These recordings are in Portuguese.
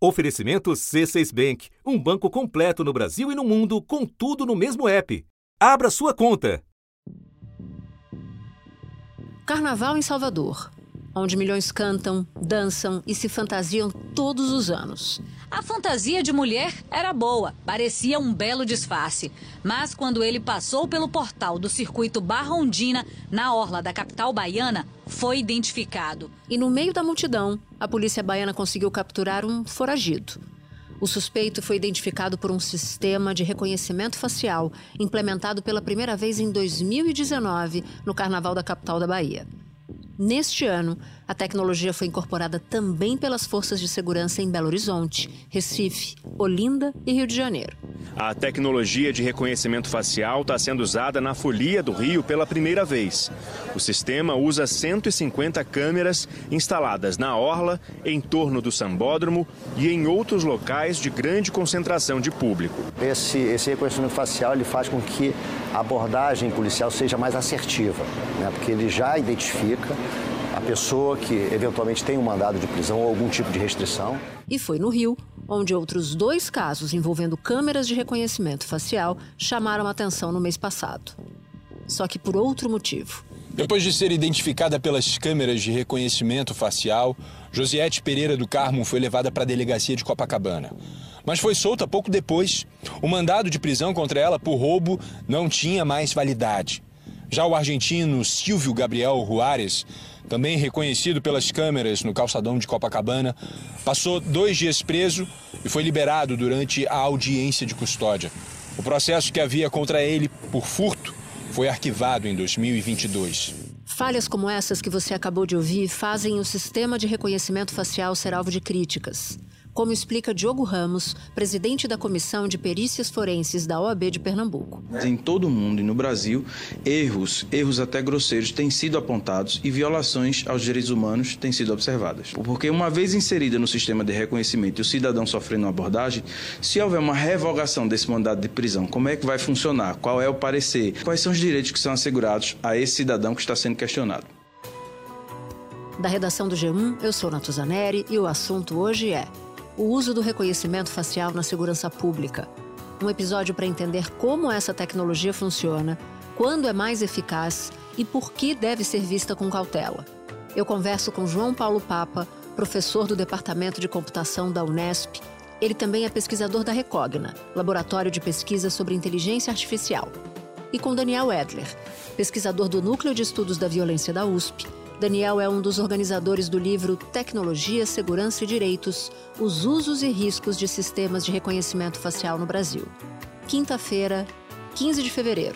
Oferecimento C6 Bank, um banco completo no Brasil e no mundo, com tudo no mesmo app. Abra sua conta. Carnaval em Salvador, onde milhões cantam, dançam e se fantasiam todos os anos. A fantasia de mulher era boa, parecia um belo disfarce. Mas quando ele passou pelo portal do circuito Barra Ondina, na orla da capital baiana, foi identificado. E no meio da multidão, a polícia baiana conseguiu capturar um foragido. O suspeito foi identificado por um sistema de reconhecimento facial implementado pela primeira vez em 2019 no Carnaval da capital da Bahia. Neste ano, a tecnologia foi incorporada também pelas forças de segurança em Belo Horizonte, Recife, Olinda e Rio de Janeiro. A tecnologia de reconhecimento facial está sendo usada na Folia do Rio pela primeira vez. O sistema usa 150 câmeras instaladas na orla, em torno do sambódromo e em outros locais de grande concentração de público. Esse, esse reconhecimento facial ele faz com que a abordagem policial seja mais assertiva, né? porque ele já identifica pessoa que eventualmente tem um mandado de prisão ou algum tipo de restrição. E foi no Rio, onde outros dois casos envolvendo câmeras de reconhecimento facial chamaram a atenção no mês passado. Só que por outro motivo. Depois de ser identificada pelas câmeras de reconhecimento facial, Josiette Pereira do Carmo foi levada para a delegacia de Copacabana. Mas foi solta pouco depois. O mandado de prisão contra ela por roubo não tinha mais validade. Já o argentino Silvio Gabriel Juárez também reconhecido pelas câmeras no calçadão de Copacabana, passou dois dias preso e foi liberado durante a audiência de custódia. O processo que havia contra ele por furto foi arquivado em 2022. Falhas como essas que você acabou de ouvir fazem o sistema de reconhecimento facial ser alvo de críticas como explica Diogo Ramos, presidente da Comissão de Perícias Forenses da OAB de Pernambuco. Em todo o mundo e no Brasil, erros, erros até grosseiros, têm sido apontados e violações aos direitos humanos têm sido observadas. Porque uma vez inserida no sistema de reconhecimento e o cidadão sofrendo uma abordagem, se houver uma revogação desse mandado de prisão, como é que vai funcionar? Qual é o parecer? Quais são os direitos que são assegurados a esse cidadão que está sendo questionado? Da redação do G1, eu sou Natuzaneri e o assunto hoje é o uso do reconhecimento facial na segurança pública. Um episódio para entender como essa tecnologia funciona, quando é mais eficaz e por que deve ser vista com cautela. Eu converso com João Paulo Papa, professor do Departamento de Computação da Unesp. Ele também é pesquisador da Recogna, laboratório de pesquisa sobre inteligência artificial. E com Daniel Edler, pesquisador do Núcleo de Estudos da Violência da USP Daniel é um dos organizadores do livro Tecnologia, Segurança e Direitos: Os usos e riscos de sistemas de reconhecimento facial no Brasil. Quinta-feira, 15 de fevereiro.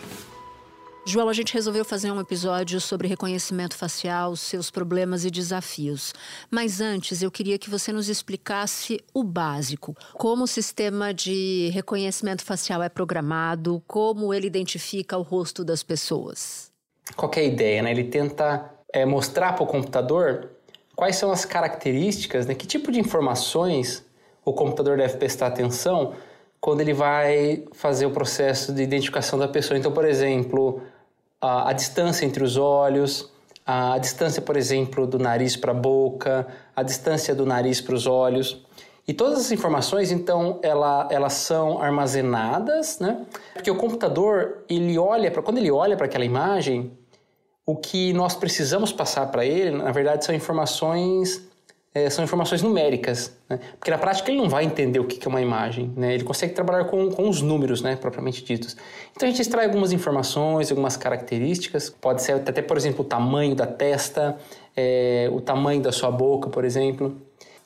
João, a gente resolveu fazer um episódio sobre reconhecimento facial, seus problemas e desafios. Mas antes, eu queria que você nos explicasse o básico: como o sistema de reconhecimento facial é programado, como ele identifica o rosto das pessoas. Qual a ideia, né? Ele tenta é, mostrar para o computador quais são as características, né, que tipo de informações o computador deve prestar atenção quando ele vai fazer o processo de identificação da pessoa. Então, por exemplo, a, a distância entre os olhos, a, a distância, por exemplo, do nariz para a boca, a distância do nariz para os olhos. E todas as informações, então, ela, elas são armazenadas, né? Porque o computador, ele olha para quando ele olha para aquela imagem, o que nós precisamos passar para ele, na verdade, são informações é, são informações numéricas, né? porque na prática ele não vai entender o que é uma imagem, né? ele consegue trabalhar com, com os números, né, propriamente ditos. Então a gente extrai algumas informações, algumas características, pode ser até, por exemplo, o tamanho da testa, é, o tamanho da sua boca, por exemplo.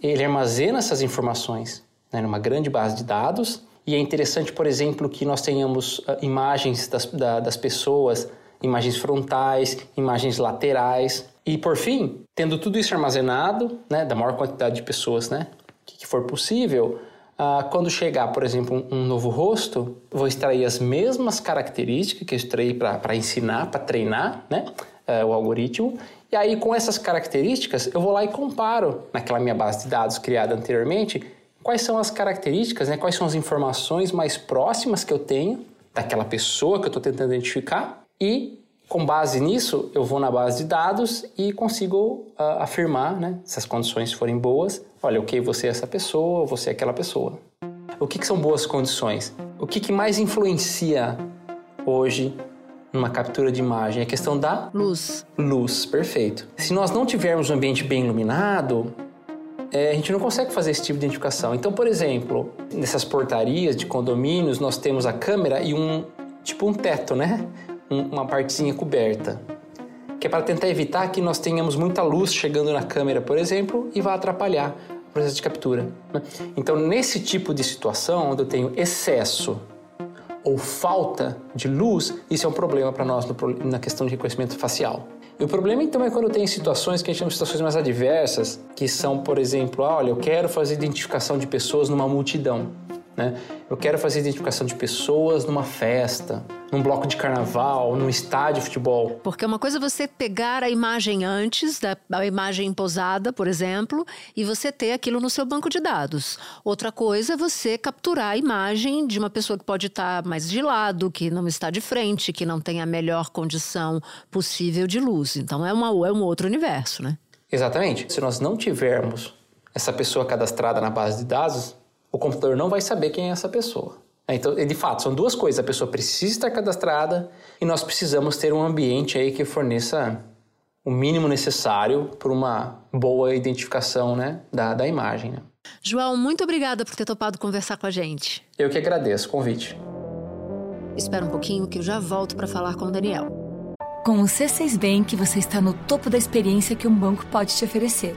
Ele armazena essas informações né, numa grande base de dados, e é interessante, por exemplo, que nós tenhamos uh, imagens das, da, das pessoas imagens frontais, imagens laterais. E por fim, tendo tudo isso armazenado, né, da maior quantidade de pessoas né, que, for possível, ah, quando chegar, por exemplo, um, um, novo rosto, vou extrair as mesmas características que eu extraí para ensinar, para treinar né, uh, o algoritmo. E aí, com essas características, eu vou lá e comparo naquela minha base de dados criada anteriormente quais são as características, né, quais são as informações mais próximas que eu tenho daquela pessoa que eu estou tentando identificar e Com base nisso, eu vou na base de dados e consigo uh, afirmar, né, se as condições forem boas, olha, ok, você é essa pessoa, você é aquela pessoa. O que, que são boas condições? O que, que mais influencia hoje numa captura de imagem? É a questão da luz. Luz, perfeito. Se nós não tivermos um ambiente bem iluminado, é, a gente não consegue fazer esse tipo de identificação. Então, por exemplo, nessas portarias de condomínios, nós temos a câmera e um tipo um teto, né? Uma partezinha coberta, que é para tentar evitar que nós tenhamos muita luz chegando na câmera, por exemplo, e vá atrapalhar o processo de captura. Né? Então, nesse tipo de situação, onde eu tenho excesso ou falta de luz, isso é um problema para nós na questão de reconhecimento facial. E o problema então é quando tem situações que a gente chama de situações mais adversas, que são, por exemplo, ah, olha, eu quero fazer identificação de pessoas numa multidão. Né? Eu quero fazer identificação de pessoas numa festa, num bloco de carnaval, num estádio de futebol. Porque uma coisa é você pegar a imagem antes, da, a imagem posada, por exemplo, e você ter aquilo no seu banco de dados. Outra coisa é você capturar a imagem de uma pessoa que pode estar mais de lado, que não está de frente, que não tem a melhor condição possível de luz. Então é, uma, é um outro universo, né? Exatamente. Se nós não tivermos essa pessoa cadastrada na base de dados, o computador não vai saber quem é essa pessoa. Então, de fato, são duas coisas. A pessoa precisa estar cadastrada e nós precisamos ter um ambiente aí que forneça o mínimo necessário para uma boa identificação né, da, da imagem. Né? João, muito obrigada por ter topado conversar com a gente. Eu que agradeço o convite. Espera um pouquinho que eu já volto para falar com o Daniel. Com o C6 Bank, você está no topo da experiência que um banco pode te oferecer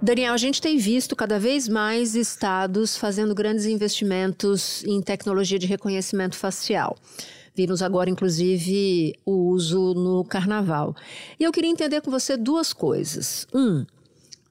Daniel, a gente tem visto cada vez mais estados fazendo grandes investimentos em tecnologia de reconhecimento facial. Vimos agora, inclusive, o uso no carnaval. E eu queria entender com você duas coisas. Um,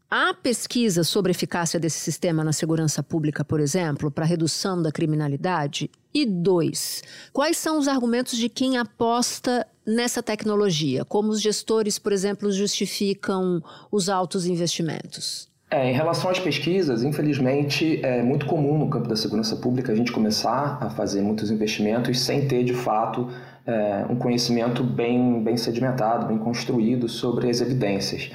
Há pesquisa sobre a eficácia desse sistema na segurança pública, por exemplo, para redução da criminalidade? E dois, quais são os argumentos de quem aposta nessa tecnologia? Como os gestores, por exemplo, justificam os altos investimentos? É, em relação às pesquisas, infelizmente é muito comum no campo da segurança pública a gente começar a fazer muitos investimentos sem ter de fato é, um conhecimento bem, bem sedimentado, bem construído sobre as evidências.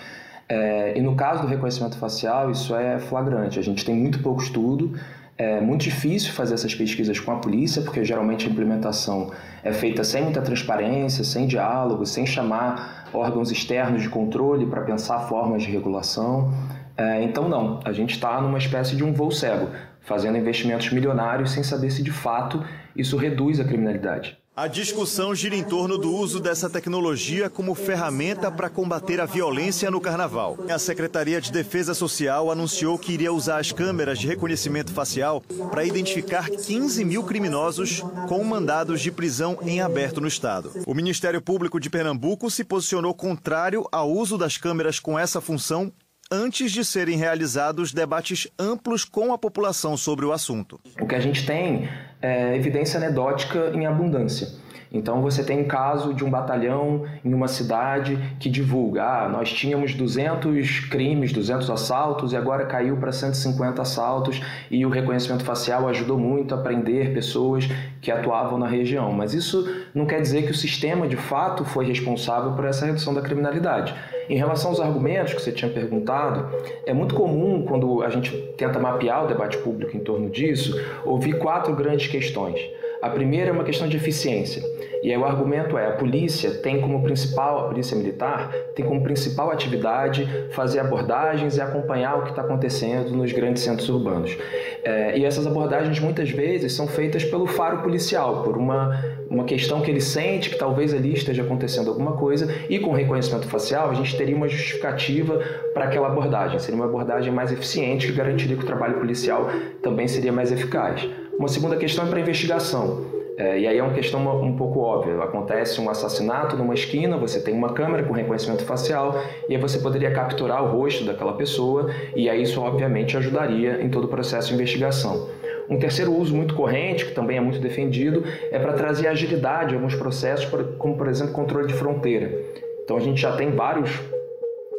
É, e no caso do reconhecimento facial, isso é flagrante. A gente tem muito pouco estudo, é muito difícil fazer essas pesquisas com a polícia, porque geralmente a implementação é feita sem muita transparência, sem diálogo, sem chamar órgãos externos de controle para pensar formas de regulação. É, então, não, a gente está numa espécie de um voo cego, fazendo investimentos milionários sem saber se de fato isso reduz a criminalidade. A discussão gira em torno do uso dessa tecnologia como ferramenta para combater a violência no carnaval. A Secretaria de Defesa Social anunciou que iria usar as câmeras de reconhecimento facial para identificar 15 mil criminosos com mandados de prisão em aberto no estado. O Ministério Público de Pernambuco se posicionou contrário ao uso das câmeras com essa função antes de serem realizados debates amplos com a população sobre o assunto. O que a gente tem é evidência anedótica em abundância. Então você tem um caso de um batalhão em uma cidade que divulga, ah, nós tínhamos 200 crimes, 200 assaltos e agora caiu para 150 assaltos e o reconhecimento facial ajudou muito a prender pessoas que atuavam na região. Mas isso não quer dizer que o sistema de fato foi responsável por essa redução da criminalidade. Em relação aos argumentos que você tinha perguntado, é muito comum quando a gente tenta mapear o debate público em torno disso, ouvir quatro grandes questões. A primeira é uma questão de eficiência. E aí o argumento é: a polícia tem como principal, a polícia militar tem como principal atividade fazer abordagens e acompanhar o que está acontecendo nos grandes centros urbanos. É, e essas abordagens muitas vezes são feitas pelo faro policial, por uma, uma questão que ele sente que talvez ali esteja acontecendo alguma coisa, e com reconhecimento facial a gente teria uma justificativa para aquela abordagem. Seria uma abordagem mais eficiente que garantiria que o trabalho policial também seria mais eficaz. Uma segunda questão é para investigação. É, e aí é uma questão um pouco óbvia. Acontece um assassinato numa esquina, você tem uma câmera com reconhecimento facial e aí você poderia capturar o rosto daquela pessoa e aí isso obviamente ajudaria em todo o processo de investigação. Um terceiro uso muito corrente, que também é muito defendido, é para trazer agilidade a alguns processos, como por exemplo controle de fronteira. Então a gente já tem vários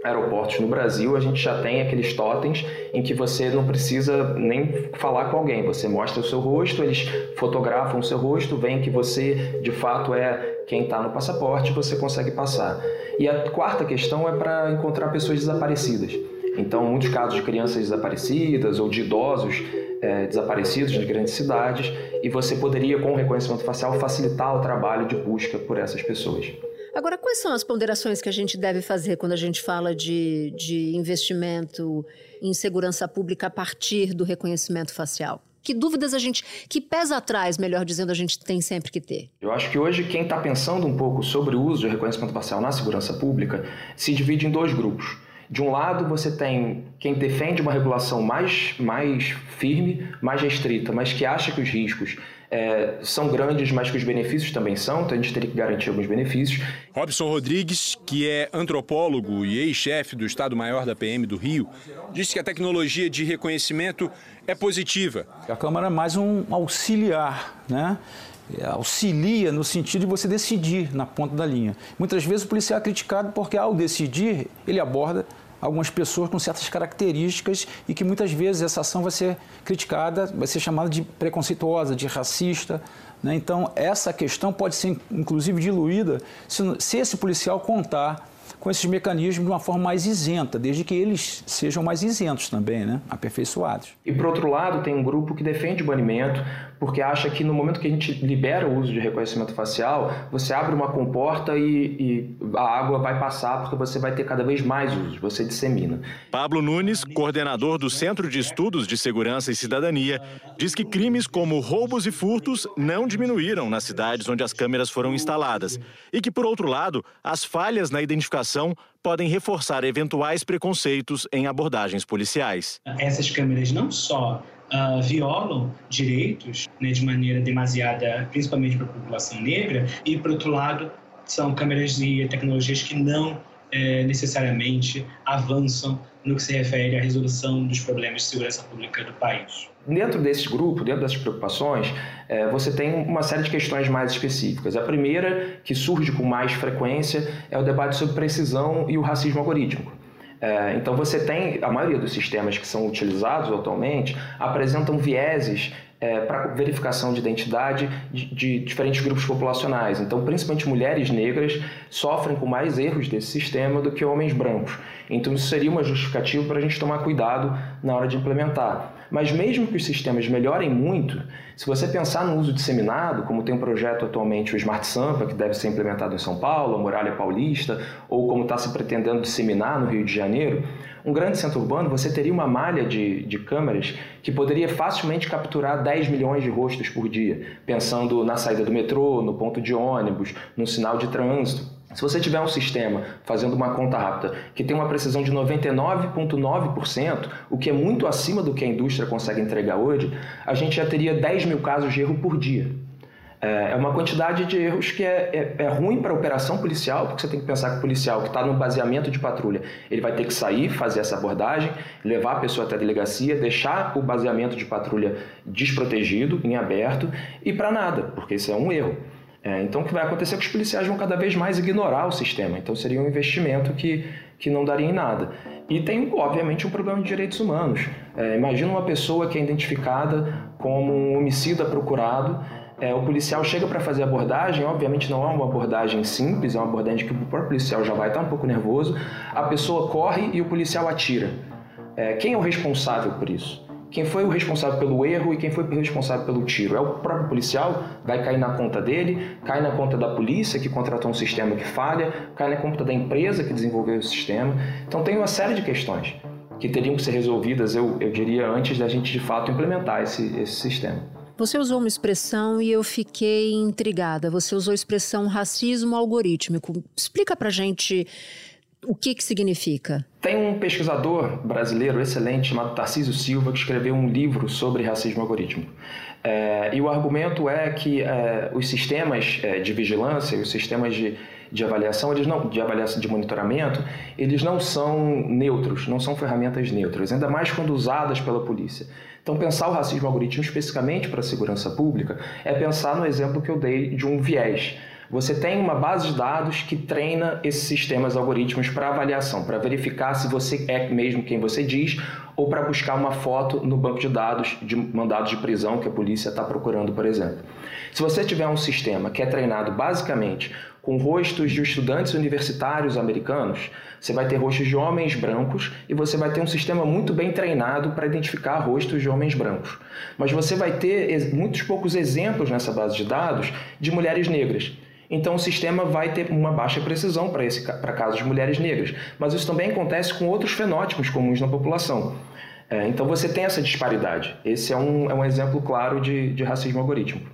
aeroportos no Brasil, a gente já tem aqueles totens em que você não precisa nem falar com alguém. Você mostra o seu rosto, eles fotografam o seu rosto, veem que você de fato é quem está no passaporte, você consegue passar. E a quarta questão é para encontrar pessoas desaparecidas. Então, muitos casos de crianças desaparecidas ou de idosos é, desaparecidos nas grandes cidades, e você poderia, com o reconhecimento facial, facilitar o trabalho de busca por essas pessoas. Agora, quais são as ponderações que a gente deve fazer quando a gente fala de, de investimento em segurança pública a partir do reconhecimento facial? Que dúvidas a gente, que pés atrás, melhor dizendo, a gente tem sempre que ter? Eu acho que hoje quem está pensando um pouco sobre o uso de reconhecimento facial na segurança pública se divide em dois grupos. De um lado, você tem quem defende uma regulação mais, mais firme, mais restrita, mas que acha que os riscos é, são grandes, mas que os benefícios também são, então a gente teria que garantir alguns benefícios. Robson Rodrigues, que é antropólogo e ex-chefe do Estado-Maior da PM do Rio, disse que a tecnologia de reconhecimento é positiva. A Câmara é mais um auxiliar, né? É, auxilia no sentido de você decidir na ponta da linha. Muitas vezes o policial é criticado porque, ao decidir, ele aborda algumas pessoas com certas características e que muitas vezes essa ação vai ser criticada, vai ser chamada de preconceituosa, de racista. Né? Então, essa questão pode ser, inclusive, diluída se, se esse policial contar com esses mecanismos de uma forma mais isenta, desde que eles sejam mais isentos também, né? aperfeiçoados. E por outro lado, tem um grupo que defende o banimento, porque acha que no momento que a gente libera o uso de reconhecimento facial, você abre uma comporta e, e a água vai passar porque você vai ter cada vez mais usos, você dissemina. Pablo Nunes, coordenador do Centro de Estudos de Segurança e Cidadania, diz que crimes como roubos e furtos não diminuíram nas cidades onde as câmeras foram instaladas e que, por outro lado, as falhas na identificação podem reforçar eventuais preconceitos em abordagens policiais. Essas câmeras não só uh, violam direitos né, de maneira demasiada, principalmente para a população negra, e, por outro lado, são câmeras e tecnologias que não é, necessariamente avançam no que se refere à resolução dos problemas de segurança pública do país. Dentro desse grupo, dentro dessas preocupações, é, você tem uma série de questões mais específicas. A primeira, que surge com mais frequência, é o debate sobre precisão e o racismo algorítmico. É, então você tem, a maioria dos sistemas que são utilizados atualmente apresentam vieses é, para verificação de identidade de, de, diferentes grupos populacionais. Então, principalmente mulheres negras sofrem com mais erros desse sistema do que homens brancos. Então, isso seria uma justificativa para a gente tomar cuidado na hora de implementar. Mas, mesmo que os sistemas melhorem muito, se você pensar no uso disseminado, como tem um projeto atualmente, o Smart Sampa, que deve ser implementado em São Paulo, a Muralha Paulista, ou como está se pretendendo disseminar no Rio de Janeiro, um grande centro urbano, você teria uma malha de, de câmeras que poderia facilmente capturar 10 milhões de rostos por dia, pensando na saída do metrô, no ponto de ônibus, no sinal de trânsito. Se você tiver um sistema fazendo uma conta rápida que tem uma precisão de 99,9%, o que é muito acima do que a indústria consegue entregar hoje, a gente já teria 10 mil casos de erro por dia. É, é uma quantidade de erros que é, é, é ruim para a operação policial, porque você tem que pensar que o policial que está no baseamento de patrulha, ele vai ter que sair, fazer essa abordagem, levar a pessoa até a delegacia, deixar o baseamento de patrulha desprotegido, em aberto, e para nada, porque isso é um erro. É, então, o que vai acontecer é que os policiais vão cada vez mais ignorar o sistema. Então, seria um investimento que, que não daria em nada. E tem, obviamente, um problema de direitos humanos. É, imagina uma pessoa que é identificada como um homicida procurado é, o policial chega para fazer a abordagem, obviamente não é uma abordagem simples, é uma abordagem que o próprio policial já vai estar um pouco nervoso. A pessoa corre e o policial atira. É, quem é o responsável por isso? Quem foi o responsável pelo erro e quem foi o responsável pelo tiro? É o próprio policial? Vai cair na conta dele? Cai na conta da polícia que contratou um sistema que falha? Cai na conta da empresa que desenvolveu o sistema? Então tem uma série de questões que teriam que ser resolvidas, eu, eu diria, antes da gente de fato implementar esse, esse sistema. Você usou uma expressão e eu fiquei intrigada. Você usou a expressão racismo algorítmico. Explica pra gente o que, que significa? Tem um pesquisador brasileiro excelente chamado Tarcísio Silva que escreveu um livro sobre racismo algorítmico. É, e o argumento é que é, os sistemas é, de vigilância, os sistemas de, de avaliação, eles não, de avaliação de monitoramento, eles não são neutros, não são ferramentas neutras, ainda mais quando usadas pela polícia. Então, pensar o racismo algoritmo especificamente para a segurança pública é pensar no exemplo que eu dei de um viés. Você tem uma base de dados que treina esses sistemas algoritmos para avaliação, para verificar se você é mesmo quem você diz ou para buscar uma foto no banco de dados de mandados de prisão que a polícia está procurando, por exemplo. Se você tiver um sistema que é treinado basicamente com rostos de estudantes universitários americanos, você vai ter rostos de homens brancos e você vai ter um sistema muito bem treinado para identificar rostos de homens brancos. Mas você vai ter muitos poucos exemplos nessa base de dados de mulheres negras. Então o sistema vai ter uma baixa precisão para casos de mulheres negras. Mas isso também acontece com outros fenótipos comuns na população. É, então você tem essa disparidade. Esse é um, é um exemplo claro de, de racismo algorítmico.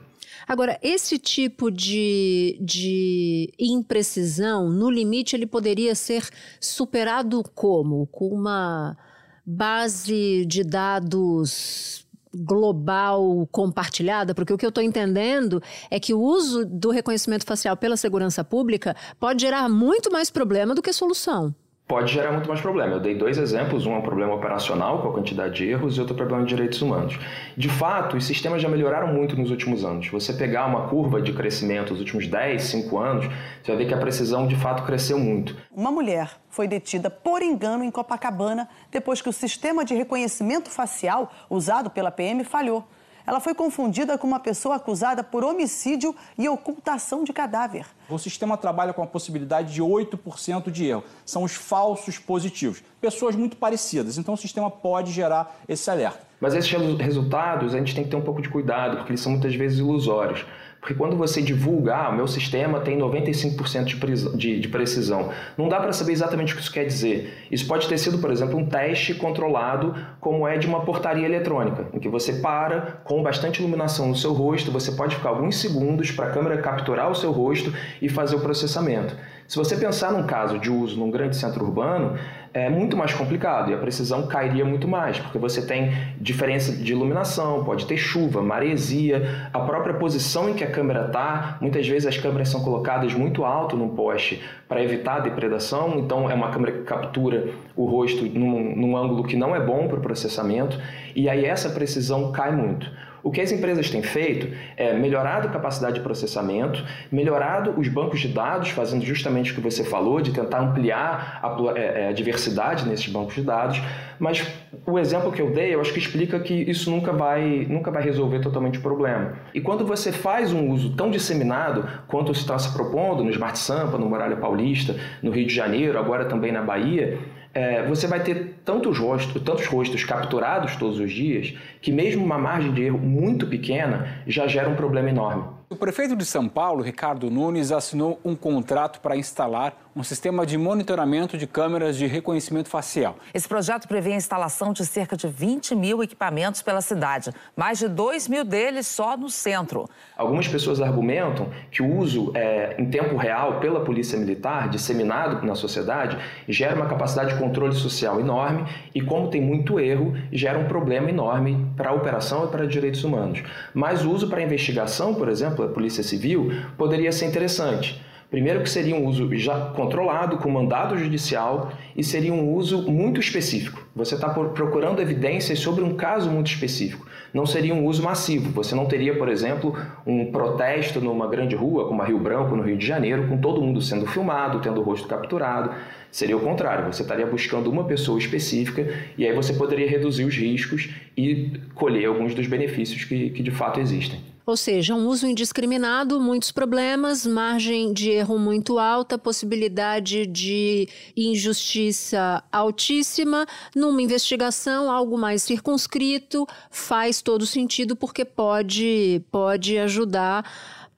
Agora, esse tipo de, de imprecisão, no limite, ele poderia ser superado como? Com uma base de dados global compartilhada, porque o que eu estou entendendo é que o uso do reconhecimento facial pela segurança pública pode gerar muito mais problema do que solução pode gerar muito mais problema. Eu dei dois exemplos, um é um problema operacional, com a quantidade de erros, e outro é um problema de direitos humanos. De fato, os sistemas já melhoraram muito nos últimos anos. Você pegar uma curva de crescimento nos últimos 10, 5 anos, você vai ver que a precisão de fato cresceu muito. Uma mulher foi detida por engano em Copacabana depois que o sistema de reconhecimento facial usado pela PM falhou. Ela foi confundida com uma pessoa acusada por homicídio e ocultação de cadáver. O sistema trabalha com a possibilidade de 8% de erro. São os falsos positivos. Pessoas muito parecidas. Então o sistema pode gerar esse alerta. Mas esses resultados a gente tem que ter um pouco de cuidado, porque eles são muitas vezes ilusórios. Porque quando você divulga, ah, o meu sistema tem 95% de, de, de precisão, não dá para saber exatamente o que isso quer dizer. Isso pode ter sido, por exemplo, um teste controlado, como é de uma portaria eletrônica, em que você para com bastante iluminação no seu rosto, você pode ficar alguns segundos para a câmera capturar o seu rosto e fazer o processamento. Se você pensar num caso de uso num grande centro urbano, é muito mais complicado e a precisão cairia muito mais, porque você tem diferença de iluminação, pode ter chuva, maresia, a própria posição em que a câmera está. Muitas vezes as câmeras são colocadas muito alto no poste para evitar a depredação, então é uma câmera que captura o rosto num, num ângulo que não é bom para o processamento, e aí essa precisão cai muito. O que as empresas têm feito é melhorado a capacidade de processamento, melhorado os bancos de dados, fazendo justamente o que você falou, de tentar ampliar a, é, é, a diversidade nesses bancos de dados, mas o exemplo que eu dei, eu acho que explica que isso nunca vai, nunca vai resolver totalmente o problema. E quando você faz um uso tão disseminado quanto está se propondo no Smart Sampa, no Muralha Paulista, no Rio de Janeiro, agora também na Bahia, é, você vai ter tantos rostos, tantos rostos capturados todos os dias que mesmo uma margem de erro muito pequena já gera um problema enorme. O prefeito de São Paulo, Ricardo Nunes, assinou um contrato para instalar um sistema de monitoramento de câmeras de reconhecimento facial. Esse projeto prevê a instalação de cerca de 20 mil equipamentos pela cidade, mais de 2 mil deles só no centro. Algumas pessoas argumentam que o uso é, em tempo real pela Polícia Militar, disseminado na sociedade, gera uma capacidade de controle social enorme e, como tem muito erro, gera um problema enorme para a operação e para direitos humanos. Mas o uso para investigação, por exemplo, pela Polícia Civil, poderia ser interessante. Primeiro que seria um uso já controlado, com mandado judicial, e seria um uso muito específico. Você está procurando evidências sobre um caso muito específico. Não seria um uso massivo. Você não teria, por exemplo, um protesto numa grande rua, como a Rio Branco, no Rio de Janeiro, com todo mundo sendo filmado, tendo o rosto capturado. Seria o contrário, você estaria buscando uma pessoa específica e aí você poderia reduzir os riscos e colher alguns dos benefícios que, que de fato existem. Ou seja, um uso indiscriminado, muitos problemas, margem de erro muito alta, possibilidade de injustiça altíssima. Numa investigação, algo mais circunscrito faz todo sentido porque pode, pode ajudar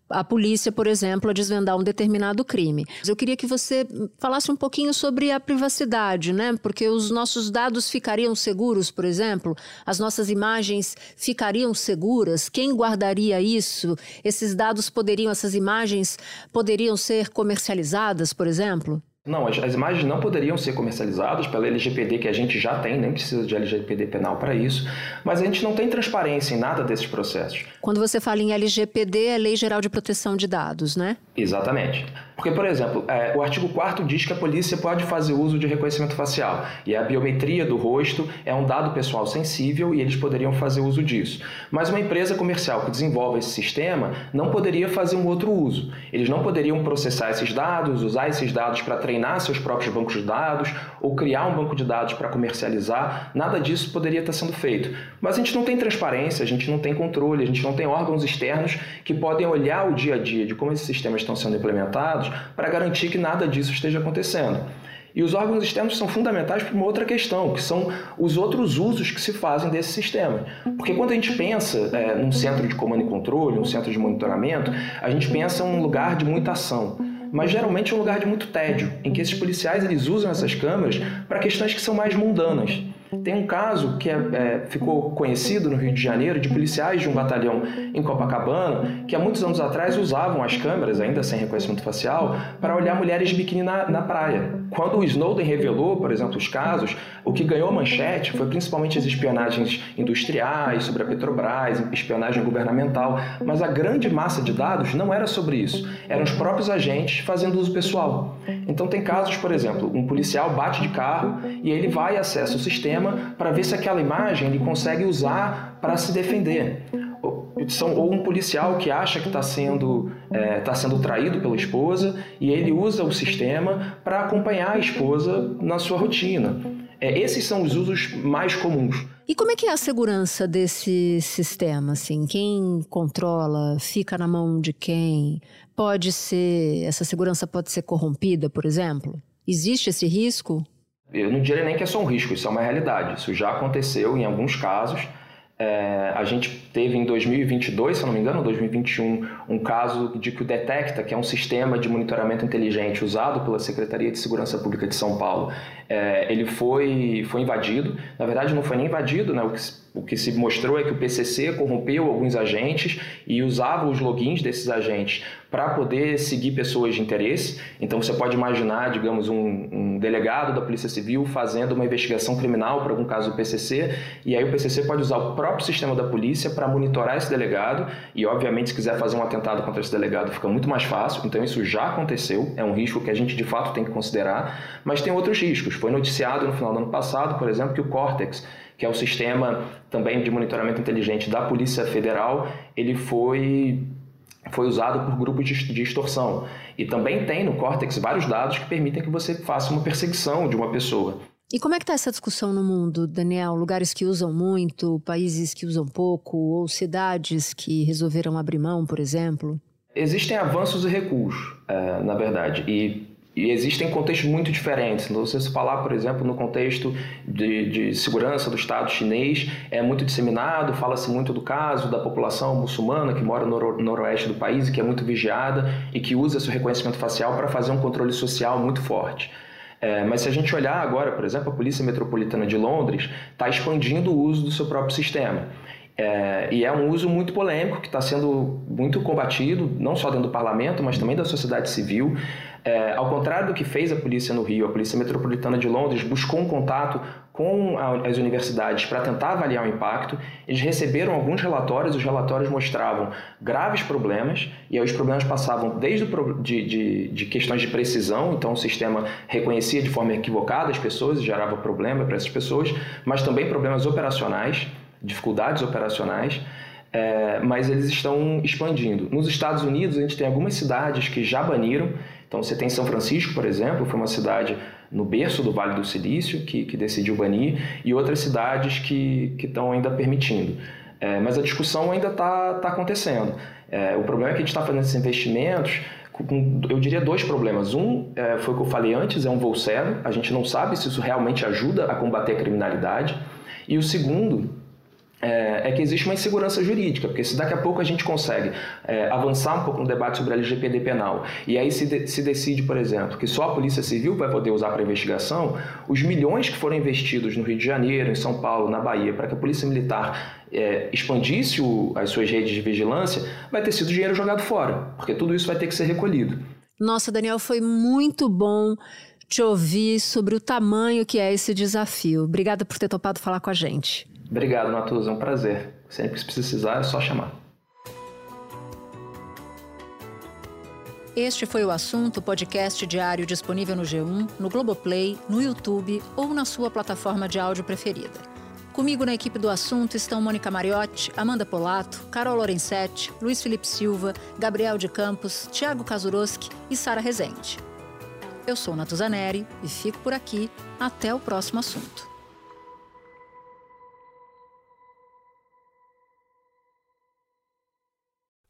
a polícia, por exemplo, a desvendar um determinado crime. Eu queria que você falasse um pouquinho sobre a privacidade, né? Porque os nossos dados ficariam seguros, por exemplo, as nossas imagens ficariam seguras. Quem guardaria isso? Esses dados poderiam, essas imagens poderiam ser comercializadas, por exemplo? Não, as, as, imagens não poderiam ser comercializadas pela LGPD, que a gente já tem, nem precisa de LGPD penal para isso, mas a gente não tem transparência em nada desses processos. Quando você fala em LGPD, é Lei Geral de Proteção de Dados, né? Exatamente. Porque, por exemplo, é, o artigo 4 diz que a polícia pode fazer uso de reconhecimento facial e a biometria do rosto é um dado pessoal sensível e eles poderiam fazer uso disso. Mas uma empresa comercial que desenvolve esse sistema não poderia fazer um outro uso. Eles não poderiam processar esses dados, usar esses dados para treinar seus próprios bancos de dados ou criar um banco de dados para comercializar. Nada disso poderia estar sendo feito. Mas a gente não tem transparência, a gente não tem controle, a gente não tem órgãos externos que podem olhar o dia a dia de como esses sistemas estão sendo implementados para garantir que nada disso esteja acontecendo. E os órgãos externos são fundamentais para uma outra questão, que são os outros usos que se fazem desse sistema. Porque quando a gente pensa é, num centro de comando e controle, um centro de monitoramento, a gente pensa um lugar de muita ação. Mas geralmente é um lugar de muito tédio, em que esses policiais eles usam essas câmeras para questões que são mais mundanas. Tem um caso que é, é, ficou conhecido no Rio de Janeiro de policiais de um batalhão em Copacabana que há muitos anos atrás usavam as câmeras, ainda sem reconhecimento facial, para olhar mulheres de biquíni na, na praia. Quando o Snowden revelou, por exemplo, os casos, o que ganhou manchete foi principalmente as espionagens industriais sobre a Petrobras, espionagem governamental, mas a grande massa de dados não era sobre isso, eram os próprios agentes fazendo uso pessoal. Então tem casos, por exemplo, um policial bate de carro e ele vai e acessa o sistema para ver se aquela imagem ele consegue usar para se defender. São, ou um policial que acha que está sendo, é, tá sendo traído pela esposa e ele usa o sistema para acompanhar a esposa na sua rotina. É, esses são os usos mais comuns. E como é que é a segurança desse sistema? Assim, quem controla, fica na mão de quem? Pode ser, essa segurança pode ser corrompida, por exemplo? Existe esse risco? Eu não diria nem que é só um risco, isso é uma realidade. Isso já aconteceu em alguns casos. É, a gente teve em 2022, se não me engano, 2021, um caso de que o Detecta, que é um sistema de monitoramento inteligente usado pela Secretaria de Segurança Pública de São Paulo, é, ele foi, foi invadido. Na verdade, não foi nem invadido, né? o, que, o que se mostrou é que o PCC corrompeu alguns agentes e usava os logins desses agentes para poder seguir pessoas de interesse. Então, você pode imaginar, digamos, um, um delegado da Polícia Civil fazendo uma investigação criminal para algum caso do PCC, e aí o PCC pode usar o próprio sistema da polícia para monitorar esse delegado, e obviamente, se quiser fazer um atentado contra esse delegado, fica muito mais fácil. Então, isso já aconteceu, é um risco que a gente de fato tem que considerar, mas tem outros riscos. Foi noticiado no final do ano passado, por exemplo, que o Cortex, que é o sistema também de monitoramento inteligente da Polícia Federal, ele foi foi usado por grupos de extorsão. E também tem no Cortex vários dados que permitem que você faça uma perseguição de uma pessoa. E como é que está essa discussão no mundo, Daniel? Lugares que usam muito, países que usam pouco, ou cidades que resolveram abrir mão, por exemplo? Existem avanços e recuos, é, na verdade. E e existem contextos muito diferentes. Então, se você falar, por exemplo, no contexto de, de segurança do Estado chinês, é muito disseminado, fala-se muito do caso da população muçulmana que mora no noroeste do país e que é muito vigiada e que usa seu reconhecimento facial para fazer um controle social muito forte. É, mas se a gente olhar agora, por exemplo, a Polícia Metropolitana de Londres está expandindo o uso do seu próprio sistema. É, e é um uso muito polêmico que está sendo muito combatido, não só dentro do parlamento, mas também da sociedade civil. É, ao contrário do que fez a polícia no Rio, a Polícia Metropolitana de Londres buscou um contato com as universidades para tentar avaliar o impacto. Eles receberam alguns relatórios, os relatórios mostravam graves problemas, e aí os problemas passavam desde de, de, de questões de precisão, então o sistema reconhecia de forma equivocada as pessoas e gerava problema para essas pessoas, mas também problemas operacionais, dificuldades operacionais. É, mas eles estão expandindo. Nos Estados Unidos, a gente tem algumas cidades que já baniram, então você tem São Francisco, por exemplo, foi uma cidade no berço do Vale do Silício que, que decidiu banir, e outras cidades que, estão ainda permitindo. É, mas a discussão ainda está tá acontecendo. É, o problema é que a gente está fazendo esses investimentos com, eu diria, dois problemas. Um, é, foi o que eu falei antes, é um voo cego, a gente não sabe se isso realmente ajuda a combater a criminalidade. E o segundo é, é, que existe uma insegurança jurídica, porque se daqui a pouco a gente consegue é, avançar um pouco no debate sobre a LGPD penal, e aí se, de, se decide, por exemplo, que só a Polícia Civil vai poder usar para investigação, os milhões que foram investidos no Rio de Janeiro, em São Paulo, na Bahia, para que a Polícia Militar é, expandisse o, as suas redes de vigilância, vai ter sido dinheiro jogado fora, porque tudo isso vai ter que ser recolhido. Nossa, Daniel, foi muito bom te ouvir sobre o tamanho que é esse desafio. Obrigada por ter topado falar com a gente. Obrigado, Natuza. É um prazer. Sempre que precisar, é só chamar. Este foi o assunto podcast diário disponível no G1, no Globoplay, no YouTube ou na sua plataforma de áudio preferida. Comigo na equipe do assunto estão Mônica Mariotti, Amanda Polato, Carol Lorenzetti, Luiz Felipe Silva, Gabriel de Campos, Tiago Kazuroski e Sara Rezende. Eu sou Natuzaneri e fico por aqui. Até o próximo assunto.